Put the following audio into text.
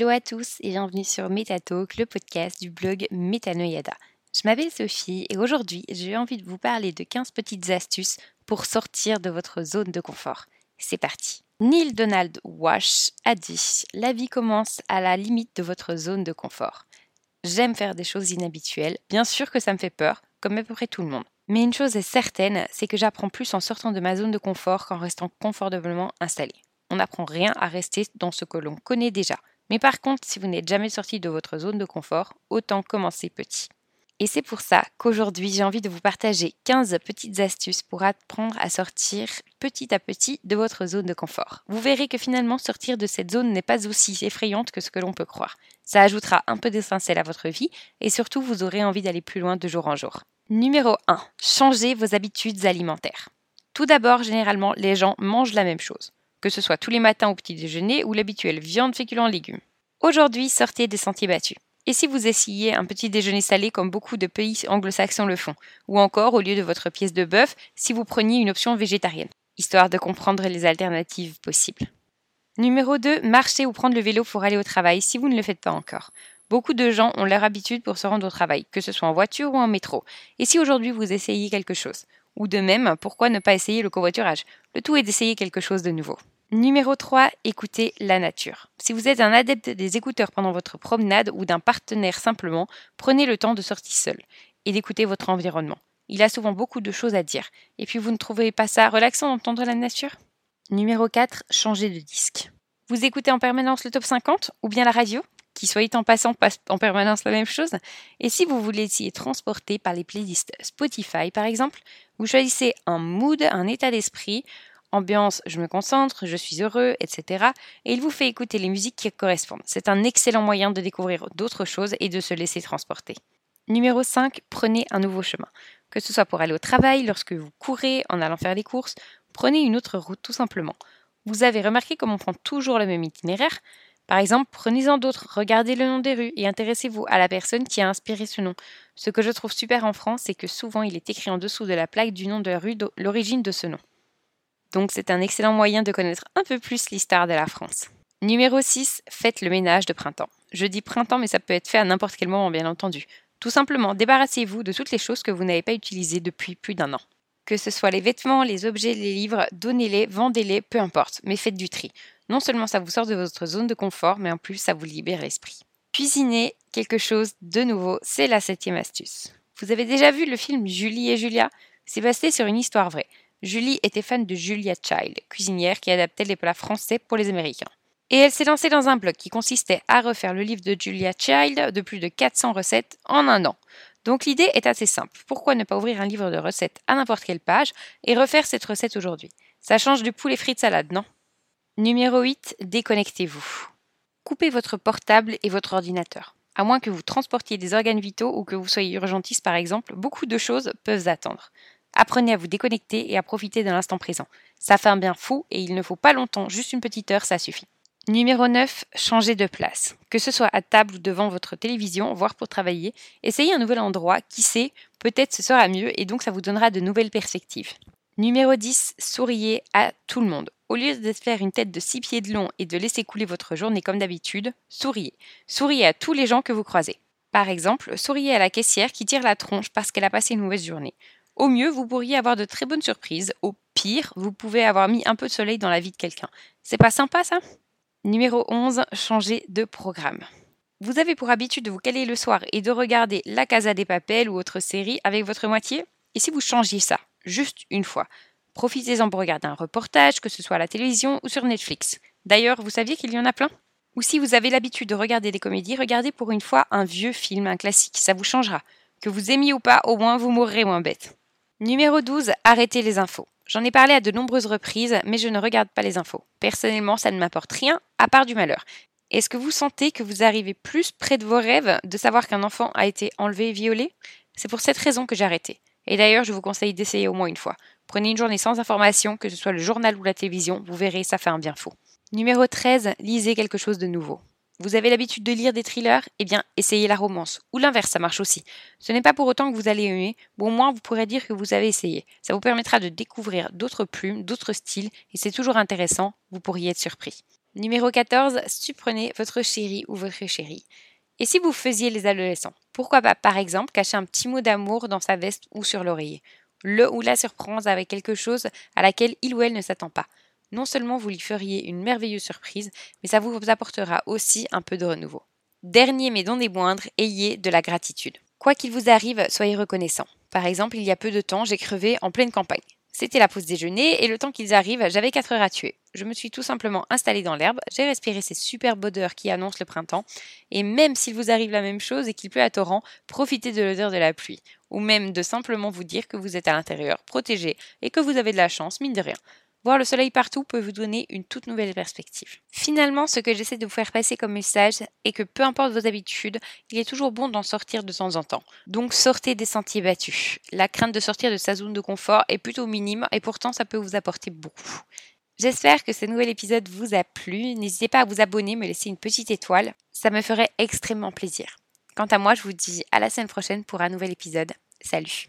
Hello à tous et bienvenue sur MetaTalk, le podcast du blog Metanoyada. Je m'appelle Sophie et aujourd'hui j'ai envie de vous parler de 15 petites astuces pour sortir de votre zone de confort. C'est parti. Neil Donald Wash a dit La vie commence à la limite de votre zone de confort. J'aime faire des choses inhabituelles, bien sûr que ça me fait peur, comme à peu près tout le monde. Mais une chose est certaine, c'est que j'apprends plus en sortant de ma zone de confort qu'en restant confortablement installé. On n'apprend rien à rester dans ce que l'on connaît déjà. Mais par contre, si vous n'êtes jamais sorti de votre zone de confort, autant commencer petit. Et c'est pour ça qu'aujourd'hui, j'ai envie de vous partager 15 petites astuces pour apprendre à sortir petit à petit de votre zone de confort. Vous verrez que finalement, sortir de cette zone n'est pas aussi effrayante que ce que l'on peut croire. Ça ajoutera un peu d'essentiel à votre vie et surtout, vous aurez envie d'aller plus loin de jour en jour. Numéro 1. Changez vos habitudes alimentaires. Tout d'abord, généralement, les gens mangent la même chose que ce soit tous les matins au petit déjeuner ou l'habituel viande, féculents, légumes. Aujourd'hui, sortez des sentiers battus. Et si vous essayez un petit déjeuner salé comme beaucoup de pays anglo-saxons le font Ou encore, au lieu de votre pièce de bœuf, si vous preniez une option végétarienne, histoire de comprendre les alternatives possibles. Numéro 2, marcher ou prendre le vélo pour aller au travail si vous ne le faites pas encore. Beaucoup de gens ont leur habitude pour se rendre au travail, que ce soit en voiture ou en métro. Et si aujourd'hui vous essayez quelque chose ou de même, pourquoi ne pas essayer le covoiturage? Le tout est d'essayer quelque chose de nouveau. Numéro 3, écoutez la nature. Si vous êtes un adepte des écouteurs pendant votre promenade ou d'un partenaire simplement, prenez le temps de sortir seul et d'écouter votre environnement. Il a souvent beaucoup de choses à dire. Et puis vous ne trouvez pas ça relaxant d'entendre la nature? Numéro 4, changez de disque. Vous écoutez en permanence le top 50 ou bien la radio? Qui soit en passant passe en permanence la même chose. Et si vous voulez essayer transporter par les playlists Spotify par exemple, vous choisissez un mood, un état d'esprit, ambiance je me concentre, je suis heureux, etc. Et il vous fait écouter les musiques qui correspondent. C'est un excellent moyen de découvrir d'autres choses et de se laisser transporter. Numéro 5, prenez un nouveau chemin. Que ce soit pour aller au travail, lorsque vous courez, en allant faire des courses, prenez une autre route tout simplement. Vous avez remarqué comme on prend toujours le même itinéraire par exemple, prenez-en d'autres, regardez le nom des rues et intéressez-vous à la personne qui a inspiré ce nom. Ce que je trouve super en France, c'est que souvent il est écrit en dessous de la plaque du nom de la rue l'origine de ce nom. Donc c'est un excellent moyen de connaître un peu plus l'histoire de la France. Numéro 6, faites le ménage de printemps. Je dis printemps, mais ça peut être fait à n'importe quel moment, bien entendu. Tout simplement, débarrassez-vous de toutes les choses que vous n'avez pas utilisées depuis plus d'un an. Que ce soit les vêtements, les objets, les livres, donnez-les, vendez-les, peu importe, mais faites du tri. Non seulement ça vous sort de votre zone de confort, mais en plus ça vous libère l'esprit. Cuisiner quelque chose de nouveau, c'est la septième astuce. Vous avez déjà vu le film Julie et Julia? C'est basé sur une histoire vraie. Julie était fan de Julia Child, cuisinière qui adaptait les plats français pour les Américains. Et elle s'est lancée dans un blog qui consistait à refaire le livre de Julia Child de plus de 400 recettes en un an. Donc l'idée est assez simple. Pourquoi ne pas ouvrir un livre de recettes à n'importe quelle page et refaire cette recette aujourd'hui? Ça change du poulet frites salade, non? Numéro 8, déconnectez-vous. Coupez votre portable et votre ordinateur. À moins que vous transportiez des organes vitaux ou que vous soyez urgentiste par exemple, beaucoup de choses peuvent attendre. Apprenez à vous déconnecter et à profiter de l'instant présent. Ça fait un bien fou et il ne faut pas longtemps, juste une petite heure, ça suffit. Numéro 9, changez de place. Que ce soit à table ou devant votre télévision, voire pour travailler, essayez un nouvel endroit, qui sait, peut-être ce sera mieux et donc ça vous donnera de nouvelles perspectives. Numéro 10, souriez à tout le monde. Au lieu de faire une tête de six pieds de long et de laisser couler votre journée comme d'habitude, souriez. Souriez à tous les gens que vous croisez. Par exemple, souriez à la caissière qui tire la tronche parce qu'elle a passé une mauvaise journée. Au mieux, vous pourriez avoir de très bonnes surprises. Au pire, vous pouvez avoir mis un peu de soleil dans la vie de quelqu'un. C'est pas sympa ça? Numéro 11, changez de programme. Vous avez pour habitude de vous caler le soir et de regarder La Casa des Papels ou autre série avec votre moitié? Et si vous changiez ça, juste une fois Profitez-en pour regarder un reportage, que ce soit à la télévision ou sur Netflix. D'ailleurs, vous saviez qu'il y en a plein? Ou si vous avez l'habitude de regarder des comédies, regardez pour une fois un vieux film, un classique, ça vous changera. Que vous aimiez ou pas, au moins vous mourrez moins bête. Numéro 12, arrêtez les infos. J'en ai parlé à de nombreuses reprises, mais je ne regarde pas les infos. Personnellement, ça ne m'apporte rien, à part du malheur. Est-ce que vous sentez que vous arrivez plus près de vos rêves de savoir qu'un enfant a été enlevé et violé? C'est pour cette raison que j'ai arrêté. Et d'ailleurs, je vous conseille d'essayer au moins une fois. Prenez une journée sans information, que ce soit le journal ou la télévision, vous verrez, ça fait un bien fou. Numéro 13, lisez quelque chose de nouveau. Vous avez l'habitude de lire des thrillers? Eh bien, essayez la romance. Ou l'inverse, ça marche aussi. Ce n'est pas pour autant que vous allez aimer, mais au moins vous pourrez dire que vous avez essayé. Ça vous permettra de découvrir d'autres plumes, d'autres styles, et c'est toujours intéressant, vous pourriez être surpris. Numéro 14, surprenez votre chéri ou votre chérie. Et si vous faisiez les adolescents? Pourquoi pas, par exemple, cacher un petit mot d'amour dans sa veste ou sur l'oreiller? Le ou la surprendre avec quelque chose à laquelle il ou elle ne s'attend pas. Non seulement vous lui feriez une merveilleuse surprise, mais ça vous apportera aussi un peu de renouveau. Dernier mais non des moindres, ayez de la gratitude. Quoi qu'il vous arrive, soyez reconnaissant. Par exemple, il y a peu de temps, j'ai crevé en pleine campagne. C'était la pause déjeuner et le temps qu'ils arrivent, j'avais 4 heures à tuer. Je me suis tout simplement installée dans l'herbe, j'ai respiré ces superbes odeurs qui annoncent le printemps, et même s'il vous arrive la même chose et qu'il pleut à torrent, profitez de l'odeur de la pluie, ou même de simplement vous dire que vous êtes à l'intérieur, protégé, et que vous avez de la chance, mine de rien. Voir le soleil partout peut vous donner une toute nouvelle perspective. Finalement, ce que j'essaie de vous faire passer comme message est que peu importe vos habitudes, il est toujours bon d'en sortir de temps en temps. Donc sortez des sentiers battus. La crainte de sortir de sa zone de confort est plutôt minime et pourtant ça peut vous apporter beaucoup. J'espère que ce nouvel épisode vous a plu. N'hésitez pas à vous abonner, me laisser une petite étoile. Ça me ferait extrêmement plaisir. Quant à moi, je vous dis à la semaine prochaine pour un nouvel épisode. Salut